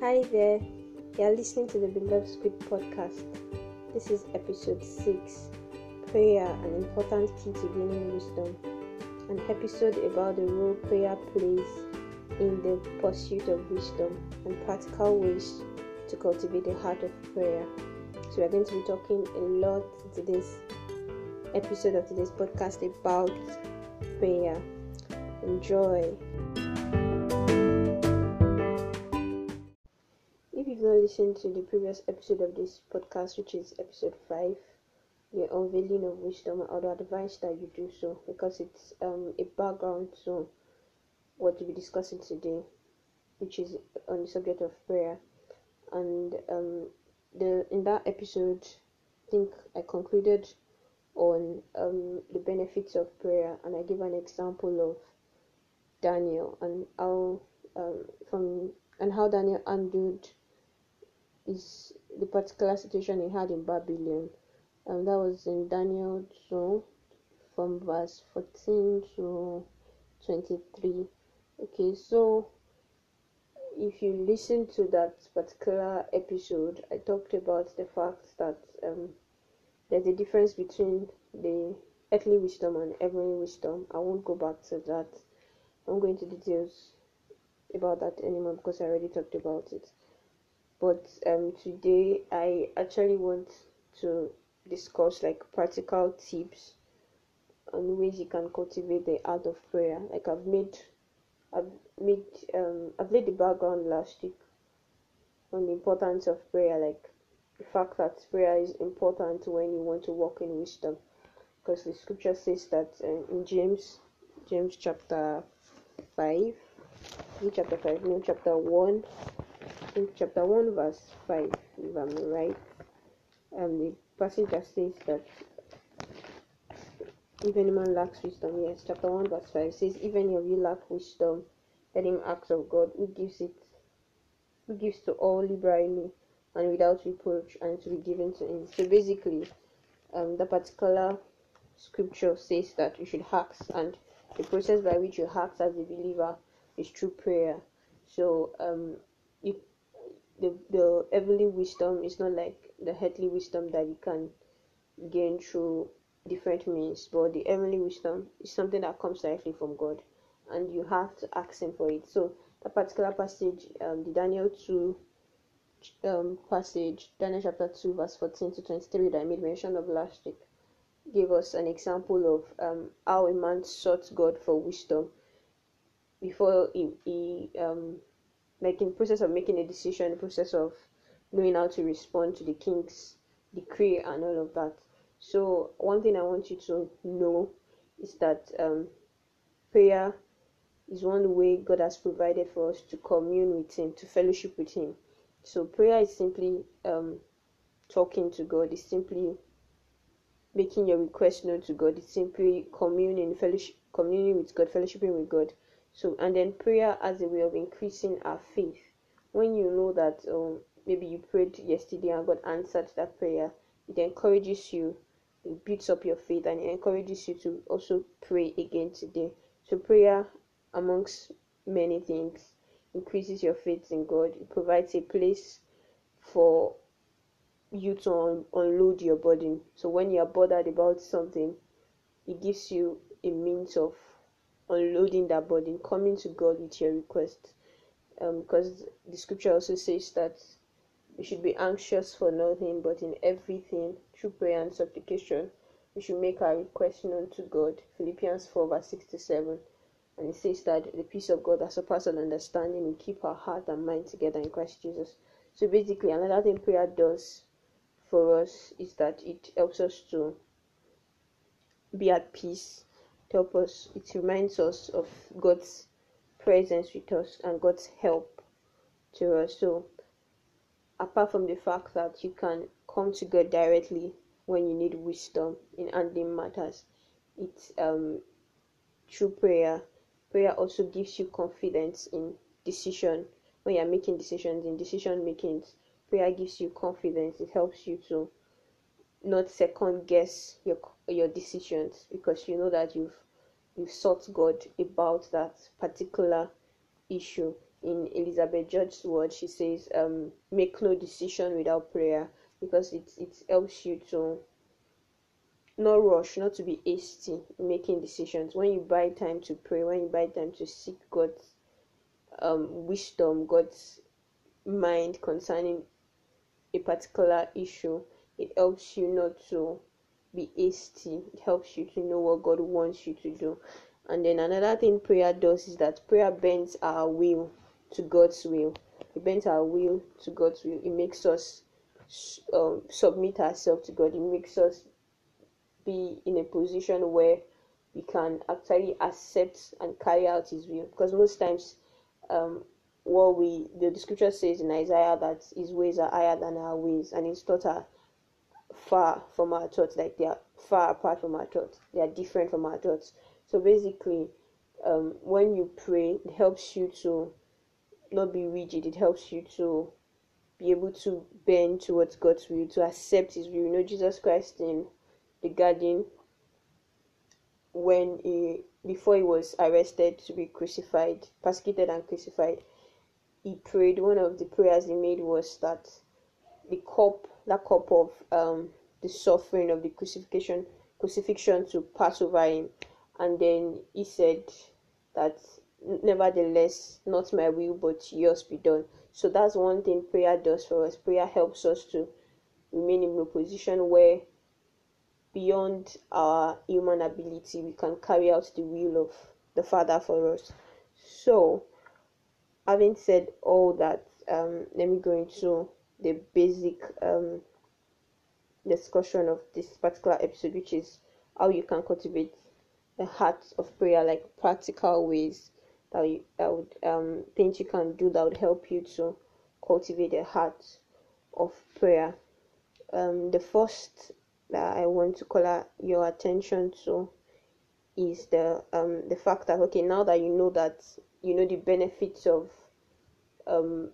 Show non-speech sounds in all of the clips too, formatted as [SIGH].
Hi there, you're listening to the Beloved Script podcast. This is episode 6 Prayer, an important key to gaining wisdom. An episode about the role prayer plays in the pursuit of wisdom and practical ways to cultivate the heart of prayer. So, we're going to be talking a lot in today's episode of today's podcast about prayer. Enjoy. If listened to the previous episode of this podcast, which is episode 5, the unveiling of wisdom, I would advise that you do so because it's um, a background to what we'll be discussing today, which is on the subject of prayer. And um, the in that episode, I think I concluded on um, the benefits of prayer, and I give an example of Daniel and how um, from and how Daniel handled is the particular situation he had in Babylon. And that was in Daniel 2 from verse 14 to 23. Okay, so if you listen to that particular episode, I talked about the fact that um, there's a difference between the earthly wisdom and heavenly wisdom. I won't go back to that. I won't go into details about that anymore because I already talked about it but um, today I actually want to discuss like practical tips on ways you can cultivate the art of prayer. Like I've made, I've made, um, I've laid the background last week on the importance of prayer, like the fact that prayer is important when you want to walk in wisdom, because the scripture says that uh, in James, James chapter five, in chapter five, no, chapter one in chapter 1 verse 5 if i'm right. Um the passage that says that if man lacks wisdom yes chapter 1 verse 5 says Even if any of you lack wisdom let him ask of god who gives it who gives to all liberally and without reproach and to be given to him. So basically um the particular scripture says that you should ask and the process by which you ask as a believer is through prayer. So um the the heavenly wisdom is not like the earthly wisdom that you can gain through different means, but the heavenly wisdom is something that comes directly from God, and you have to ask Him for it. So that particular passage, um, the Daniel two um passage, Daniel chapter two, verse fourteen to twenty-three, that I made mention of last week, gave us an example of um how a man sought God for wisdom before he, he um like in process of making a decision, process of knowing how to respond to the king's decree and all of that. So one thing I want you to know is that um, prayer is one way God has provided for us to commune with Him, to fellowship with Him. So prayer is simply um, talking to God. It's simply making your request known to God. It's simply communing, fellowship, communing with God, fellowshipping with God. So, and then prayer as a way of increasing our faith. When you know that um, maybe you prayed yesterday and God answered that prayer, it encourages you, it builds up your faith, and it encourages you to also pray again today. So, prayer, amongst many things, increases your faith in God. It provides a place for you to un- unload your burden. So, when you are bothered about something, it gives you a means of unloading that burden, coming to God with your request. Um, because the scripture also says that we should be anxious for nothing, but in everything, through prayer and supplication, we should make our request known to God. Philippians 4, verse 6 to 7. And it says that the peace of God that surpasses understanding will keep our heart and mind together in Christ Jesus. So basically, another thing prayer does for us is that it helps us to be at peace help us it reminds us of god's presence with us and god's help to us. So apart from the fact that you can come to god directly when you need wisdom in handling matters it's um through prayer. Prayer also gives you confidence in decision. When you're making decisions in decision making prayer gives you confidence. It helps you to not second guess your your decisions because you know that you've you've sought God about that particular issue. in Elizabeth George's words, she says, um, make no decision without prayer because it, it helps you to not rush, not to be hasty in making decisions. When you buy time to pray, when you buy time to seek God's um, wisdom, God's mind concerning a particular issue, it helps you not to be hasty. It helps you to know what God wants you to do. And then another thing prayer does is that prayer bends our will to God's will. It bends our will to God's will. It makes us um, submit ourselves to God. It makes us be in a position where we can actually accept and carry out His will. Because most times, um, what we the, scripture says in Isaiah that His ways are higher than our ways, and His thoughts are far from our thoughts. Like they are far apart from our thoughts. They are different from our thoughts. So basically, um, when you pray, it helps you to not be rigid. It helps you to be able to bend towards God's will, to accept His will. You know, Jesus Christ in the garden when he before he was arrested to be crucified, persecuted and crucified, he prayed. One of the prayers he made was that the cup, that cup of um, the suffering of the crucifixion, crucifixion to pass over him, and then he said that nevertheless, not my will but yours be done. So that's one thing prayer does for us. Prayer helps us to remain in a position where beyond our human ability, we can carry out the will of the Father for us. So, having said all that, um, let me go into the basic um, discussion of this particular episode, which is how you can cultivate a heart of prayer, like practical ways that you that would um things you can do that would help you to cultivate a heart of prayer. Um, the first that I want to call your attention to is the um the fact that okay now that you know that you know the benefits of um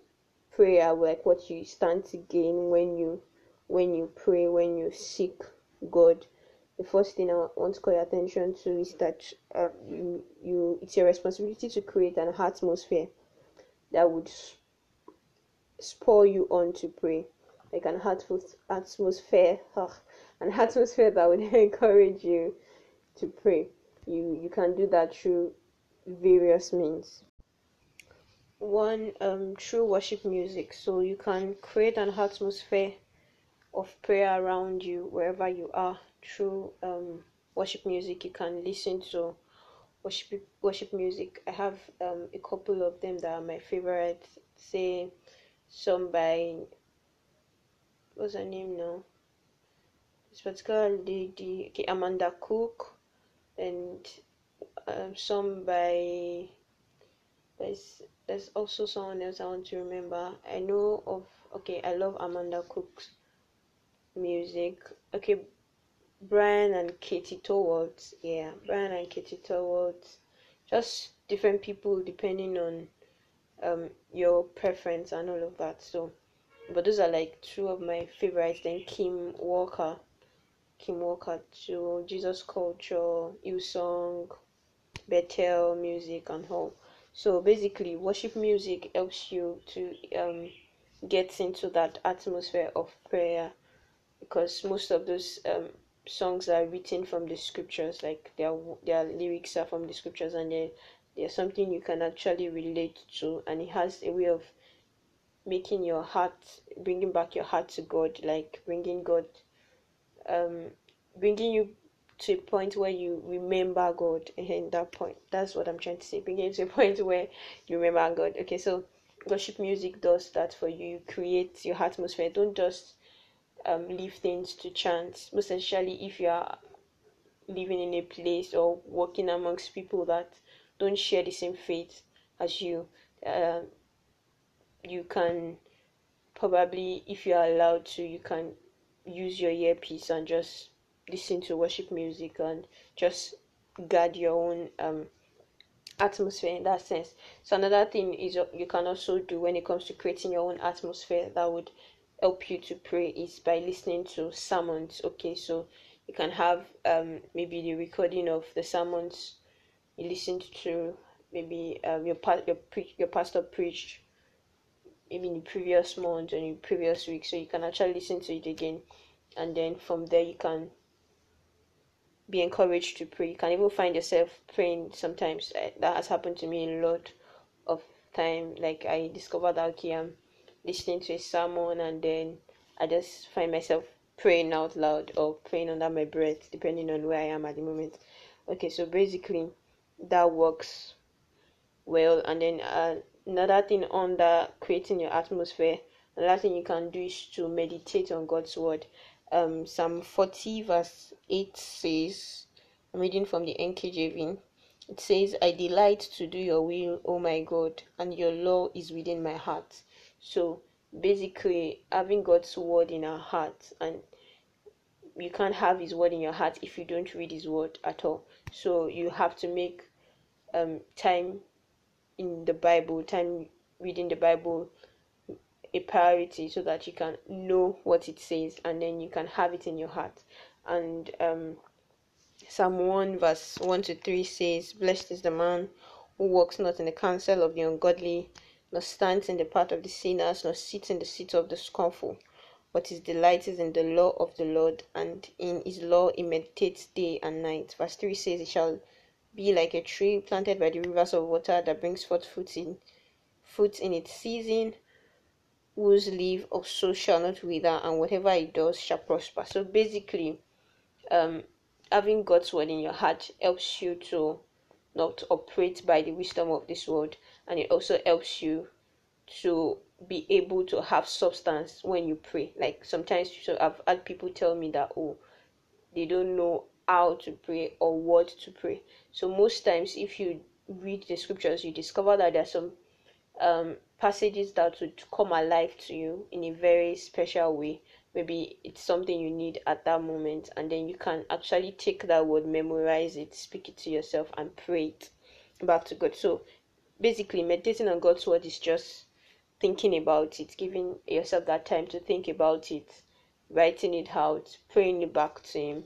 prayer like what you stand to gain when you when you pray when you seek God the first thing I want to call your attention to is that uh, you, you it's your responsibility to create an atmosphere that would spur you on to pray like an heartful atmosphere an atmosphere that would [LAUGHS] encourage you to pray. You you can do that through various means. One um through worship music, so you can create an atmosphere of prayer around you wherever you are through um worship music. You can listen to worship worship music. I have um a couple of them that are my favorite. Say some by what's her name now? this particular lady, okay, Amanda Cook, and um, some by there's there's also someone else I want to remember. I know of okay, I love Amanda Cook's music. Okay, Bryan and Katie Torwalt, yeah, Bryan and Katie Torwalt, just different people depending on um your preference and all of that. So, but those are like two of my favorites. Then Kim Walker, Kim Walker to Jesus Culture, Song, Bethel music and all. So basically worship music helps you to um get into that atmosphere of prayer because most of those um songs are written from the scriptures like their their lyrics are from the scriptures and they they're something you can actually relate to and it has a way of making your heart bringing back your heart to god like bringing god um, bringing you to a point where you remember God. And that point, that's what I'm trying to say. You to a point where you remember God. Okay, so worship music does that for you. You create your atmosphere. Don't just um, leave things to chance. Most if you are living in a place or working amongst people that don't share the same faith as you. Uh, you can probably, if you are allowed to, you can use your earpiece and just listen to worship music and just guard your own um atmosphere in that sense. So another thing is you can also do when it comes to creating your own atmosphere that would help you to pray is by listening to sermons. Okay, so you can have um maybe the recording of the sermons you listened to maybe um, your your pre- your pastor preached maybe in the previous month or in previous week, so you can actually listen to it again, and then from there you can be encouraged to pray. You can even find yourself praying sometimes. Uh, that has happened to me a lot of time. Like I discovered that okay, I'm listening to a sermon and then I just find myself praying out loud or praying under my breath, depending on where I am at the moment. Okay, so basically that works well. And then uh, another thing on that creating your atmosphere, another thing you can do is to meditate on God's word um, Psalm 40, verse 8 says, I'm reading from the NKJV. It says, I delight to do your will, O my God, and your law is within my heart. So basically, having God's word in our heart, and you can't have His word in your heart if you don't read His word at all. So you have to make um, time in the Bible, time reading the Bible, a priority so that you can know what it says and then you can have it in your heart. And um, Psalm 1, verse 1 to 3 says, Blessed is the man who walks not in the counsel of the ungodly, nor stands in the path of the sinners, nor sits in the seat of the scornful. But his delight is in the law of the Lord, and in his law he meditates day and night. Verse 3 says, He shall be like a tree planted by the rivers of water that brings forth fruit in fruit in its season, whose leaf also shall not wither, and whatever it does shall prosper. So basically, um, having God's word in your heart helps you to not operate by the wisdom of this world, and it also helps you to be able to have substance when you pray. Like sometimes so I've had people tell me that oh they don't know how to pray or what to pray. So most times if you read the scriptures you discover that there's some um passages that would come alive to you in a very special way. Maybe it's something you need at that moment and then you can actually take that word memorize it speak it to yourself and pray it back to god. So basically meditating on god's word is just thinking about it giving yourself that time to think about it writing it out praying it back to him.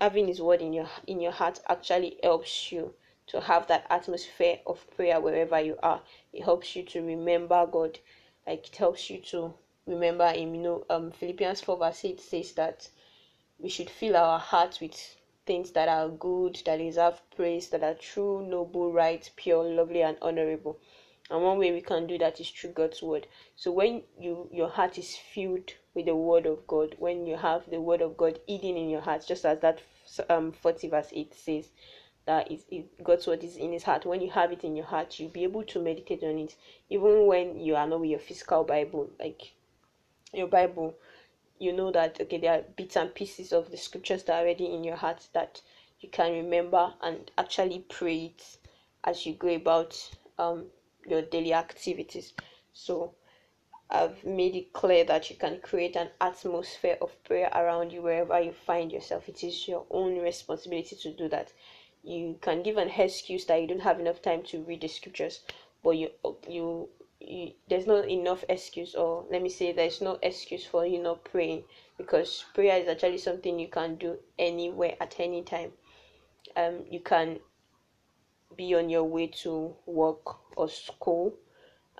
Having his word in your in your heart actually helps you to have that atmosphere of prayer wherever you are. It helps you to remember God. Like it helps you to remember Him. You know, um, Philippians 4 verse 8 says that we should fill our hearts with things that are good, that deserve praise, that are true, noble, right, pure, lovely, and honorable. And one way we can do that is through God's word. So when you your heart is filled with the word of God, when you have the word of God eating in your heart, just as that um 40 verse 8 says, that is, is God's word is in his heart. When you have it in your heart, you'll be able to meditate on it, even when you are not with your physical Bible, like your Bible. You know that okay, there are bits and pieces of the scriptures that are already in your heart that you can remember and actually pray it as you go about um your daily activities. So I've made it clear that you can create an atmosphere of prayer around you wherever you find yourself. It is your own responsibility to do that you can give an excuse that you don't have enough time to read the scriptures but you you, you there's not enough excuse or let me say there's no excuse for you not praying because prayer is actually something you can do anywhere at any time. Um you can be on your way to work or school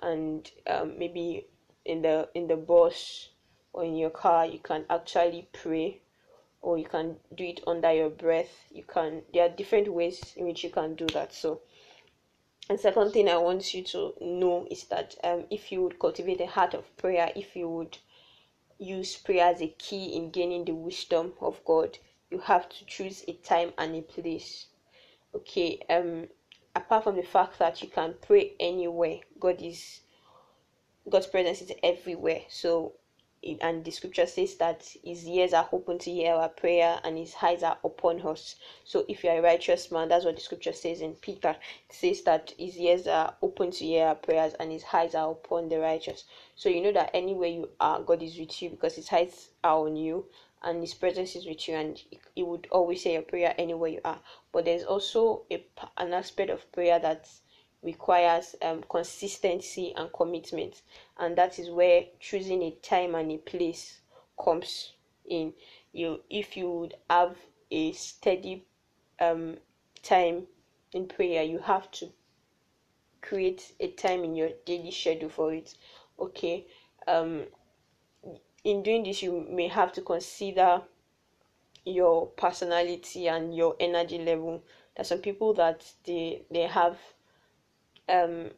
and um, maybe in the in the bus or in your car you can actually pray or you can do it under your breath. You can there are different ways in which you can do that. So and second thing i want you to know is that um, if you would cultivate a heart of prayer if you would use prayer as a key in gaining the wisdom of god you have to choose a time and a place. Okay um apart from the fact that you can pray anywhere god is god's presence is everywhere. So and the scripture says that his ears are open to hear our prayer and his eyes are upon us. So if you're a righteous man, that's what the scripture says in Peter. It says that his ears are open to hear our prayers and his eyes are upon the righteous. So you know that anywhere you are, God is with you because his eyes are on you and his presence is with you and he would always say a prayer anywhere you are. But there's also a, an aspect of prayer that's requires um, consistency and commitment. And that is where choosing a time and a place comes in. You if you would have a steady um, time in prayer you have to create a time in your daily schedule for it. Okay um in doing this you may have to consider your personality and your energy level. There's some people that they they have um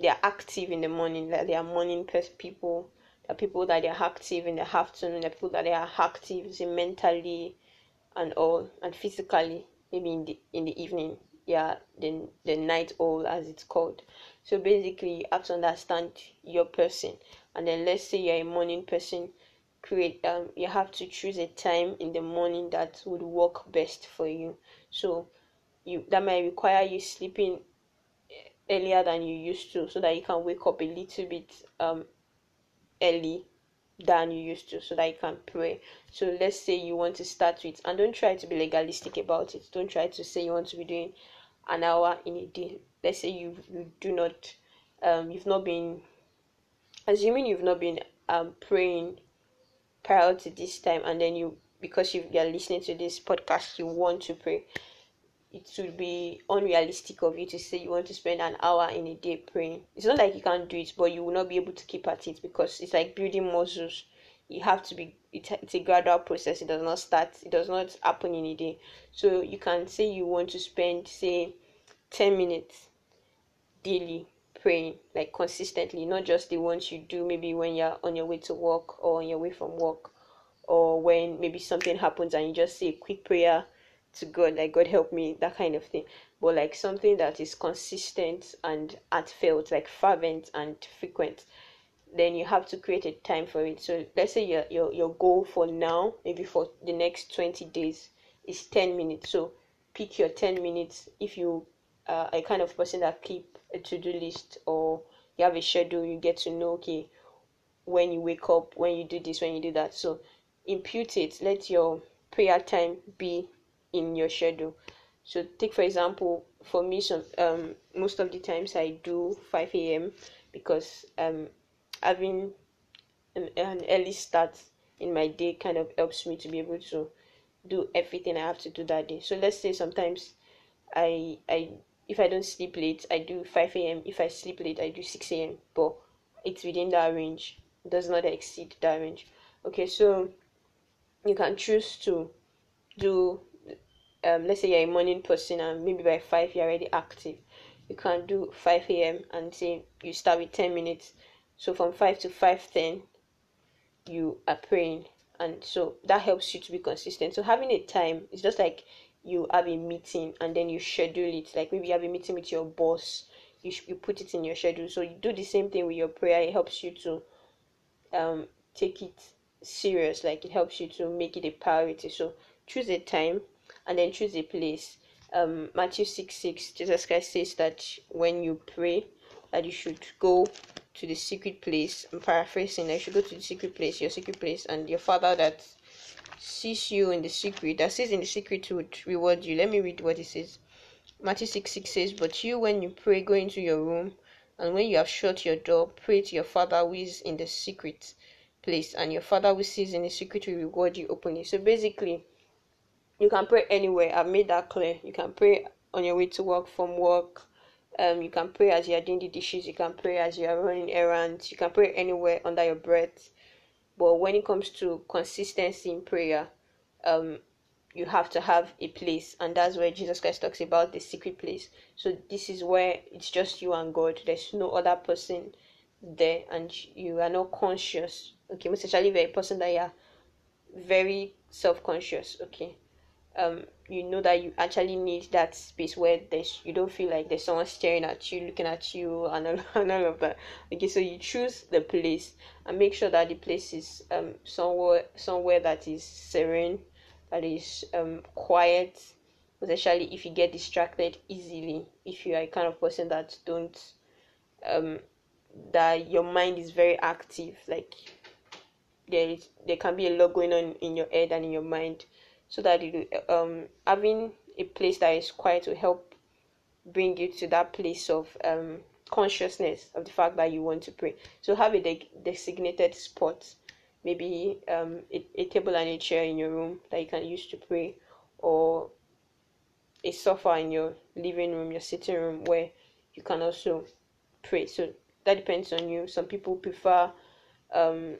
they are active in the morning like they are morning people the people that they are active in the afternoon the people that they are active mentally and all and physically maybe in the in the evening yeah the the night owl as it's called. So basically you have to understand your person. And then let's say you're a morning person create um you have to choose a time in the morning that would work best for you. So you that might require you sleeping earlier than you used to so that you can wake up a little bit um early than you used to so that you can pray. So let's say you want to start with and don't try to be legalistic about it. Don't try to say you want to be doing an hour in a day. Let's say you you do not um you've not been assuming you've not been um praying prior to this time and then you because you, you're listening to this podcast you want to pray it would be unrealistic of you to say you want to spend an hour in a day praying. It's not like you can't do it, but you will not be able to keep at it because it's like building muscles. You have to be. It's a gradual process. It does not start. It does not happen in a day. So you can say you want to spend say ten minutes daily praying, like consistently, not just the ones you do maybe when you're on your way to work or on your way from work, or when maybe something happens and you just say a quick prayer to God, like God help me, that kind of thing. But like something that is consistent and heartfelt, like fervent and frequent, then you have to create a time for it. So let's say your your, your goal for now, maybe for the next 20 days, is 10 minutes. So pick your 10 minutes if you are a kind of person that keep a to-do list or you have a schedule, you get to know okay when you wake up, when you do this, when you do that. So impute it. Let your prayer time be in your schedule. So take for example, for me, some um most of the times I do 5 a.m. because um having an, an early start in my day kind of helps me to be able to do everything I have to do that day. So let's say sometimes I I if I don't sleep late, I do 5 a.m. If I sleep late, I do 6 a.m. But it's within that range. Does not exceed that range. Okay, so you can choose to do um, let's say you're a morning person and maybe by 5 you're already active you can do 5 a.m and say you start with 10 minutes. So from 5 to 5.10 you are praying. And so that helps you to be consistent. So having a time is just like you have a meeting and then you schedule it. Like maybe you have a meeting with your boss you, sh- you put it in your schedule. So you do the same thing with your prayer. It helps you to um take it serious. Like it helps you to make it a priority. So choose a time and then choose a place. Um, Matthew 6 6, Jesus Christ says that when you pray, that you should go to the secret place. I'm paraphrasing, I should go to the secret place, your secret place, and your father that sees you in the secret, that sees in the secret would reward you. Let me read what it says. Matthew 6 6 says, But you, when you pray, go into your room, and when you have shut your door, pray to your father who is in the secret place, and your father who sees in the secret will reward you openly. So basically, you can pray anywhere. I've made that clear. You can pray on your way to work from work. Um you can pray as you're doing the dishes. You can pray as you're running errands. You can pray anywhere under your breath. But when it comes to consistency in prayer um you have to have a place. And that's where jesus christ talks about the secret place. So this is where it's just you and god. There's no other person there. And you are not conscious. Okay most especially you're a person that you're very self-conscious. Okay um you know that you actually need that space where there's you don't feel like there's someone staring at you looking at you [LAUGHS] and all, and all of that. Okay so you choose the place and make sure that the place is um somewhere somewhere that is serene that is um quiet especially if you get distracted easily. If you are a kind of person that don't um that your mind is very active like there is there can be a lot going on in your head and in your mind so that you um having a place that is quiet will help bring you to that place of um consciousness of the fact that you want to pray so have a de- designated spot maybe um a, a table and a chair in your room that you can use to pray or a sofa in your living room, your sitting room, where you can also pray. So that depends on you. Some people prefer um,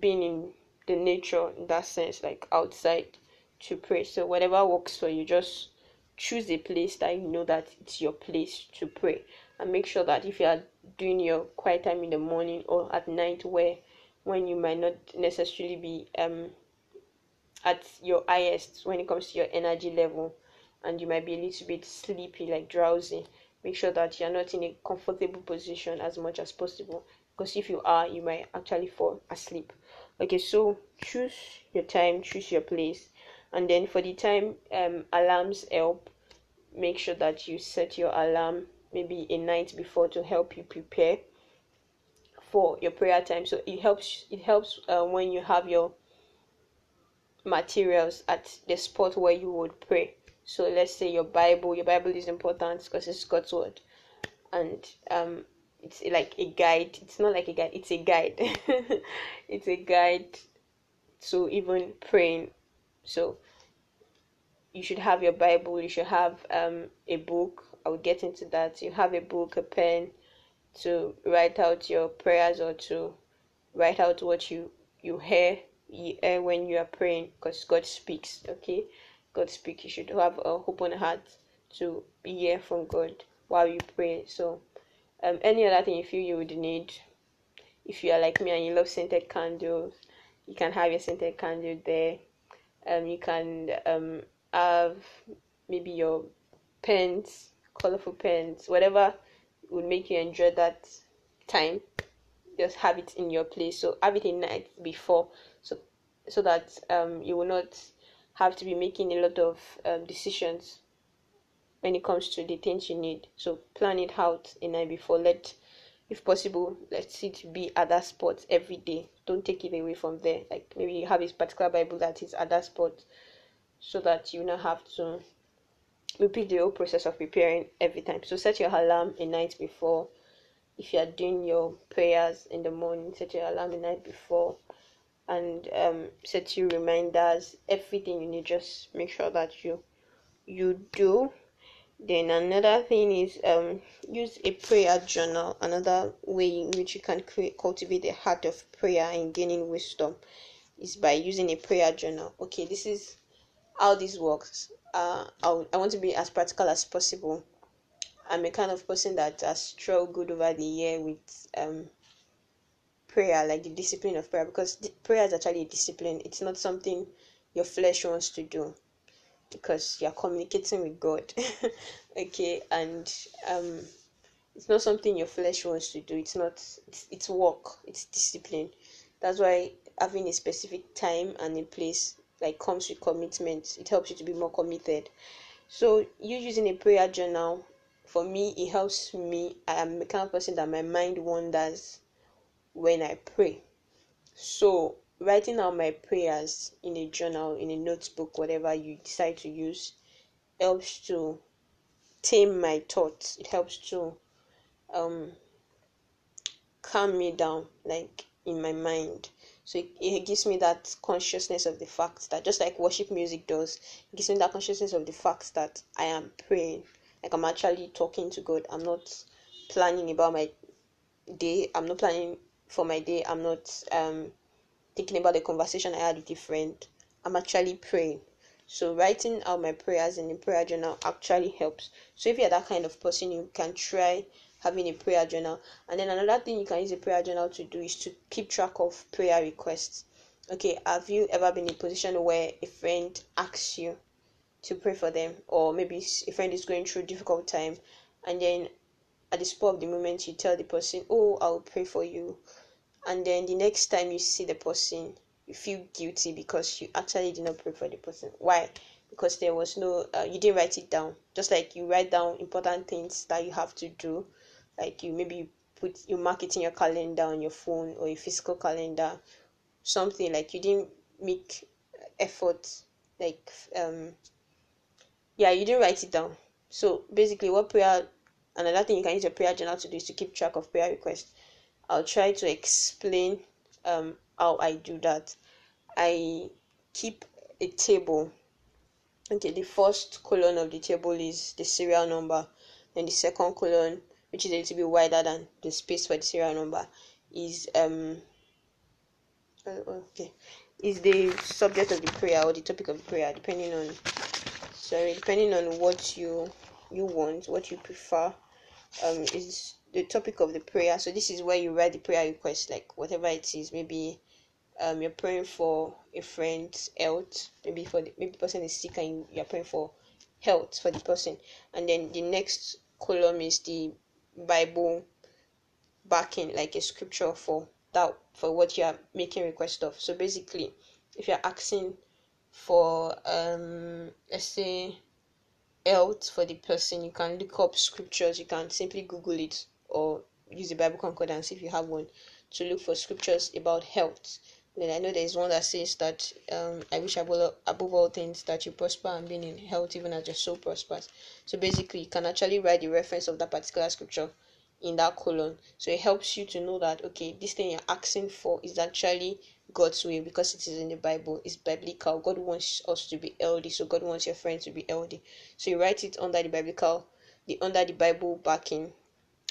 being in the nature in that sense, like outside to pray. So whatever works for you, just choose a place that you know that it's your place to pray. And make sure that if you are doing your quiet time in the morning or at night where when you might not necessarily be um at your highest when it comes to your energy level and you might be a little bit sleepy like drowsy make sure that you're not in a comfortable position as much as possible. Because if you are you might actually fall asleep okay so choose your time choose your place and then for the time um alarms help. Make sure that you set your alarm maybe a night before to help you prepare for your prayer time. So it helps it helps uh, when you have your materials at the spot where you would pray. So let's say your bible your bible is important because it's god's word. And um it's like a guide. It's not like a guide it's a guide. [LAUGHS] It's a guide to even praying. So you should have your bible you should have um a book. I will get into that. You have a book a pen to write out your prayers or to write out what you you hear, you hear when you are praying because god speaks okay? God speaks. You should have a open heart to hear from god while you pray. So um any other thing you feel you would need? If you are like me and you love scented candles you can have your scented candle there. Um you can um have maybe your pens colorful pens whatever would make you enjoy that time. Just have it in your place. So have it in night before. So so that um you will not have to be making a lot of um, decisions when it comes to the things you need so plan it out a night before let if possible let it be at that spot every day don't take it away from there like maybe you have a particular bible that is at that spot so that you not have to repeat the whole process of preparing every time. So set your alarm a night before. If you are doing your prayers in the morning, set your alarm a night before and um, set you reminders. Everything you need, just make sure that you you do. Then another thing is um, use a prayer journal. Another way in which you can create, cultivate a heart of prayer and gaining wisdom is by using a prayer journal. Okay, this is how this works uh, I, I want to be as practical as possible. I'm a kind of person that has struggled over the year with um, prayer, like the discipline of prayer, because prayer is actually a discipline. It's not something your flesh wants to do because you're communicating with God. [LAUGHS] okay, and um, it's not something your flesh wants to do. It's not. It's, it's work. It's discipline. That's why having a specific time and a place like comes with commitment it helps you to be more committed so you using a prayer journal for me it helps me i am the kind of person that my mind wanders when i pray so writing out my prayers in a journal in a notebook whatever you decide to use helps to tame my thoughts it helps to um calm me down like in my mind so it, it gives me that consciousness of the fact that just like worship music does, it gives me that consciousness of the fact that I am praying. Like I'm actually talking to God. I'm not planning about my day. I'm not planning for my day. I'm not um thinking about the conversation I had with a friend. I'm actually praying. So writing out my prayers in the prayer journal actually helps. So if you're that kind of person, you can try having a prayer journal. And then another thing you can use a prayer journal to do is to keep track of prayer requests. Okay, have you ever been in a position where a friend asks you to pray for them, or maybe a friend is going through a difficult time, and then at the spur of the moment you tell the person, "Oh, I'll pray for you," and then the next time you see the person, you feel guilty because you actually did not pray for the person. Why? Because there was no, uh, you didn't write it down. Just like you write down important things that you have to do like you maybe put you mark it in your calendar on your phone or a physical calendar something like you didn't make effort like um yeah you didn't write it down so basically what prayer another thing you can use your prayer journal to do is to keep track of prayer requests i'll try to explain um how i do that. I keep a table. Okay the first column of the table is the serial number. Then the second column which is a little bit wider than the space for the serial number is um uh, okay is the subject of the prayer or the topic of the prayer depending on sorry depending on what you you want what you prefer um is the topic of the prayer. So this is where you write the prayer request like whatever it is. Maybe um you're praying for a friend's health. Maybe for the maybe the person is sick and you're praying for health for the person. And then the next column is the bible backing like a scripture for that for what you are making request of. So basically if you're asking for um let's say health for the person you can look up scriptures. You can simply google it or use the bible concordance if you have one to look for scriptures about health then I know there is one that says that um, I wish above, above all things that you prosper and be in health even as your soul prospers. So basically, you can actually write the reference of that particular scripture in that column. So it helps you to know that okay, this thing you're asking for is actually God's way because it is in the Bible. It's biblical. God wants us to be healthy, so God wants your friends to be healthy. So you write it under the biblical, the under the Bible backing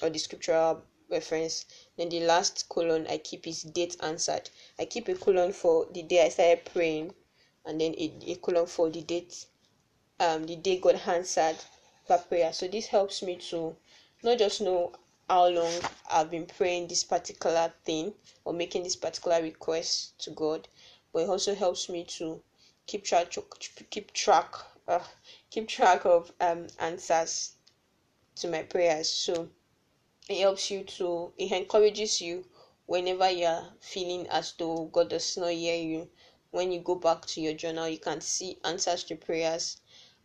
or the scriptural reference then the last column i keep is date answered. I keep a column for the day i started praying and then a, a column for the date um the day god answered that prayer. So this helps me to not just know how long i've been praying this particular thing or making this particular request to god but it also helps me to keep track keep track uh, keep track of um answers to my prayers. So it helps you to it encourages you whenever you're feeling as though god does not hear you. When you go back to your journal you can see answers to prayers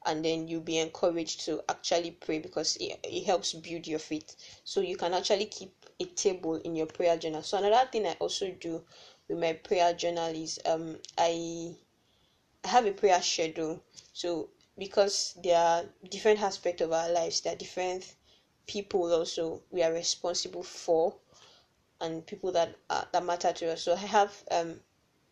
and then you'll be encouraged to actually pray because it, it helps build your faith. So you can actually keep a table in your prayer journal. So another thing i also do with my prayer journal is um i i have a prayer schedule. So because there are different aspects of our lives there are different people also we are responsible for and people that uh, that matter to us. So i have um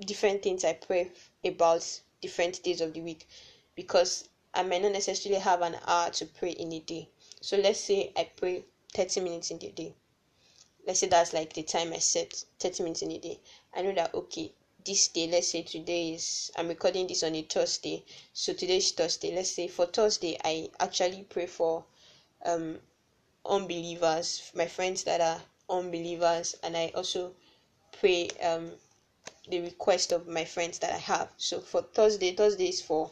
different things i pray about different days of the week because i may not necessarily have an hour to pray in a day. So let's say i pray 30 minutes in the day. Let's say that's like the time i set 30 minutes in a day. I know that okay this day let's say today is i'm recording this on a thursday. So today is thursday. Let's say for thursday i actually pray for um unbelievers, my friends that are unbelievers, and I also pray um the request of my friends that I have. So for Thursday, Thursday is for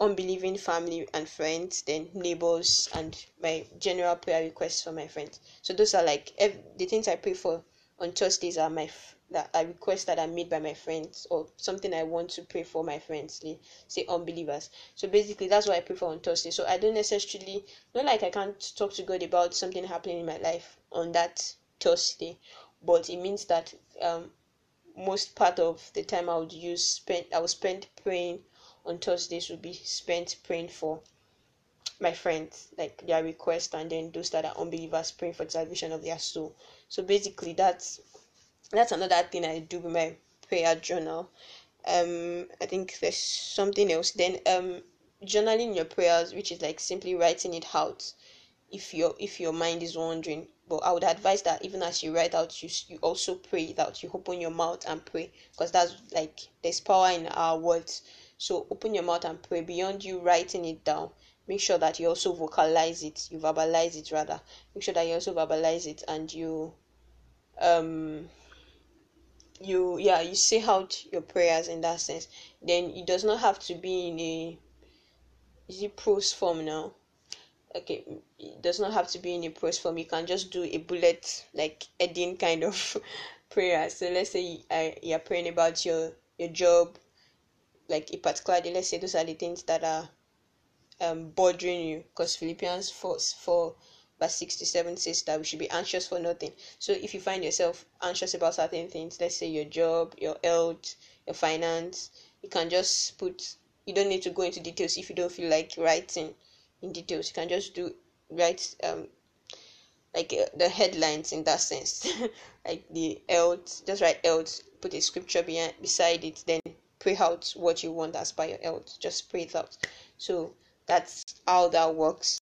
unbelieving family and friends, then neighbors, and my general prayer requests for my friends. So those are like the things I pray for on Thursdays are my that a request that are made by my friends or something I want to pray for my friends, say unbelievers. So basically, that's what I pray for on Thursday. So I don't necessarily not like I can't talk to God about something happening in my life on that Thursday, but it means that um, most part of the time I would use spend I would spend praying on Thursdays would be spent praying for my friends, like their request, and then those that are unbelievers praying for the salvation of their soul. So basically, that's that's another thing I do with my prayer journal. Um, I think there's something else. Then um, journaling your prayers, which is like simply writing it out. If your if your mind is wandering, but I would advise that even as you write out, you you also pray out. You open your mouth and pray, because that's like there's power in our words. So open your mouth and pray. Beyond you writing it down, make sure that you also vocalize it. You verbalize it rather. Make sure that you also verbalize it and you um you yeah you say out your prayers in that sense. Then it does not have to be in a is it prose form now? Okay it does not have to be in a prose form. You can just do a bullet like heading kind of [LAUGHS] prayer. So let's say I, you're praying about your your job like a particular day. Let's say those are the things that are um bothering you. Because philippians 4 4 verse 67 says that we should be anxious for nothing. So if you find yourself anxious about certain things, let's say your job, your health, your finance, you can just put you don't need to go into details if you don't feel like writing in details. You can just do write um like uh, the headlines in that sense [LAUGHS] like the health just write health put a scripture behind beside it then pray out what you want as by your health just pray it out So that's how that works.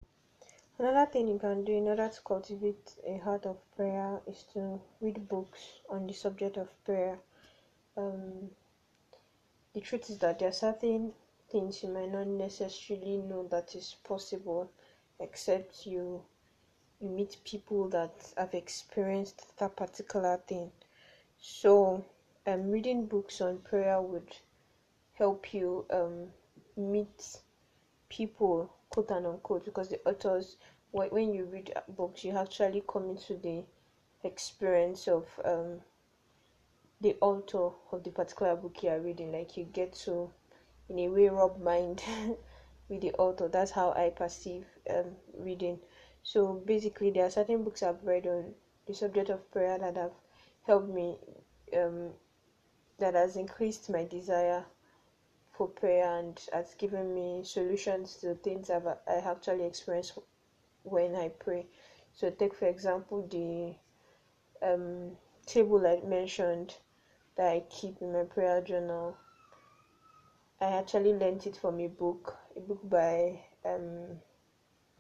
Another thing you can do in order to cultivate a heart of prayer is to read books on the subject of prayer. Um, the truth is that there are certain things you might not necessarily know that is possible except you you meet people that have experienced that particular thing. So, um, reading books on prayer would help you um, meet people, quote and unquote, because the authors, when you read books, you actually come into the experience of um, the author of the particular book you are reading. Like you get to, in a way, rub mind [LAUGHS] with the author. That's how I perceive um, reading. So basically, there are certain books I've read on the subject of prayer that have helped me, um, that has increased my desire for prayer and has given me solutions to things I've I actually experienced when I pray. So take for example the um, table I mentioned that I keep in my prayer journal. I actually learned it from a book, a book by um,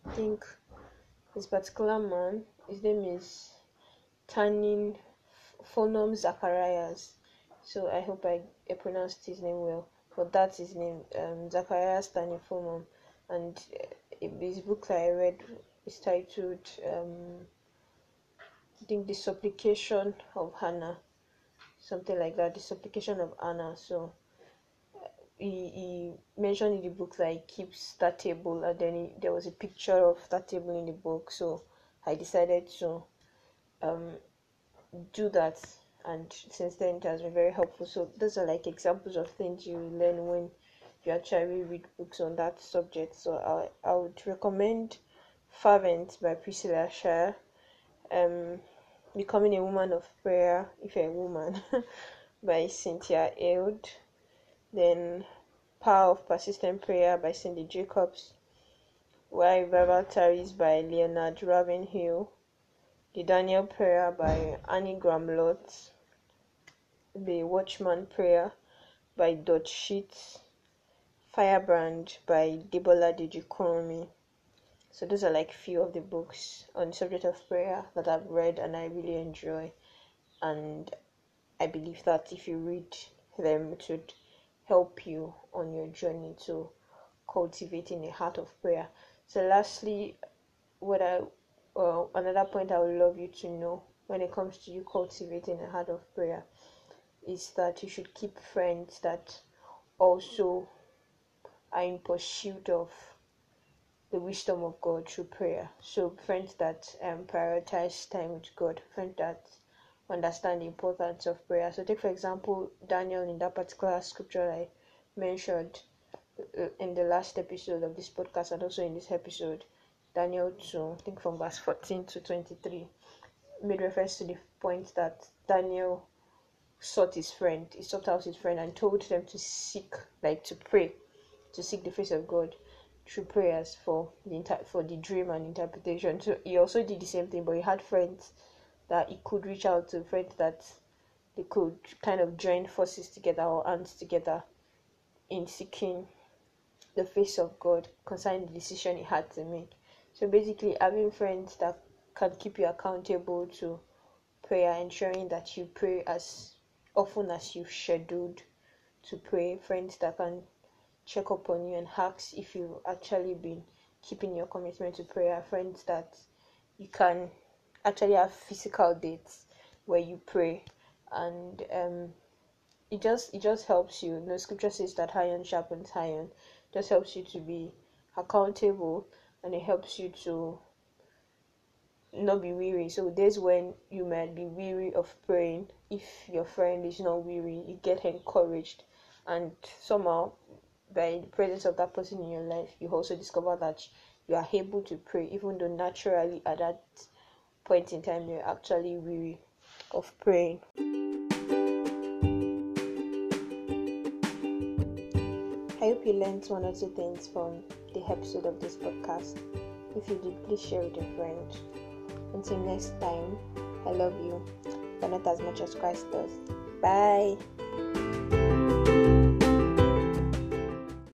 I think this particular man. His name is Tanin Fomum Zacharias. So I hope I, I pronounced his name well but that's his name, um, Zacharias Staniformum. And uh, his book that I read is titled, um, I think, The Supplication of Hannah, something like that, The Supplication of Hannah. So uh, he, he mentioned in the book that he keeps that table, and then he, there was a picture of that table in the book. So I decided to um, do that and since then it has been very helpful. So those are like examples of things you learn when you actually read books on that subject. So i, I would recommend fervent by priscilla shirer um becoming a woman of prayer if you're a woman [LAUGHS] by cynthia Heald. then power of persistent prayer by cindy jacobs. Why revival tarries by leonard ravenhill. The Daniel Prayer by Annie Graham Lotz, the Watchman Prayer by Dutch Sheets, Firebrand by Debola Deji-Kurunmi. So those are like few of the books on the subject of prayer that I've read and I really enjoy. And I believe that if you read them, it would help you on your journey to cultivating a heart of prayer. So, lastly, what I uh, another point I would love you to know when it comes to you cultivating a heart of prayer is that you should keep friends that also are in pursuit of the wisdom of God through prayer. So friends that um, prioritize time with God, friends that understand the importance of prayer. So take for example Daniel in that particular scripture I mentioned uh, in the last episode of this podcast and also in this episode, Daniel 2, I think from verse 14 to 23, made reference to the point that Daniel sought his friend, he sought out his friend and told them to seek, like to pray, to seek the face of God through prayers for the inter- for the dream and interpretation. So he also did the same thing, but he had friends that he could reach out to, friends that they could kind of join forces together or hands together in seeking the face of God concerning the decision he had to make. So basically, having friends that can keep you accountable to prayer, ensuring that you pray as often as you've scheduled to pray, friends that can check up on you and ask if you've actually been keeping your commitment to prayer, friends that you can actually have physical dates where you pray and um it just it just helps you. The scripture says that iron sharpens iron. Just helps you to be accountable and it helps you to not be weary. So there's when you might be weary of praying. If your friend is not weary, you get encouraged, and somehow by the presence of that person in your life, you also discover that you are able to pray, even though naturally at that point in time you're actually weary of praying. I hope you learned one or two things from the episode of this podcast. If you did, please share with a friend. Until next time, I love you, but not as much as Christ does. Bye.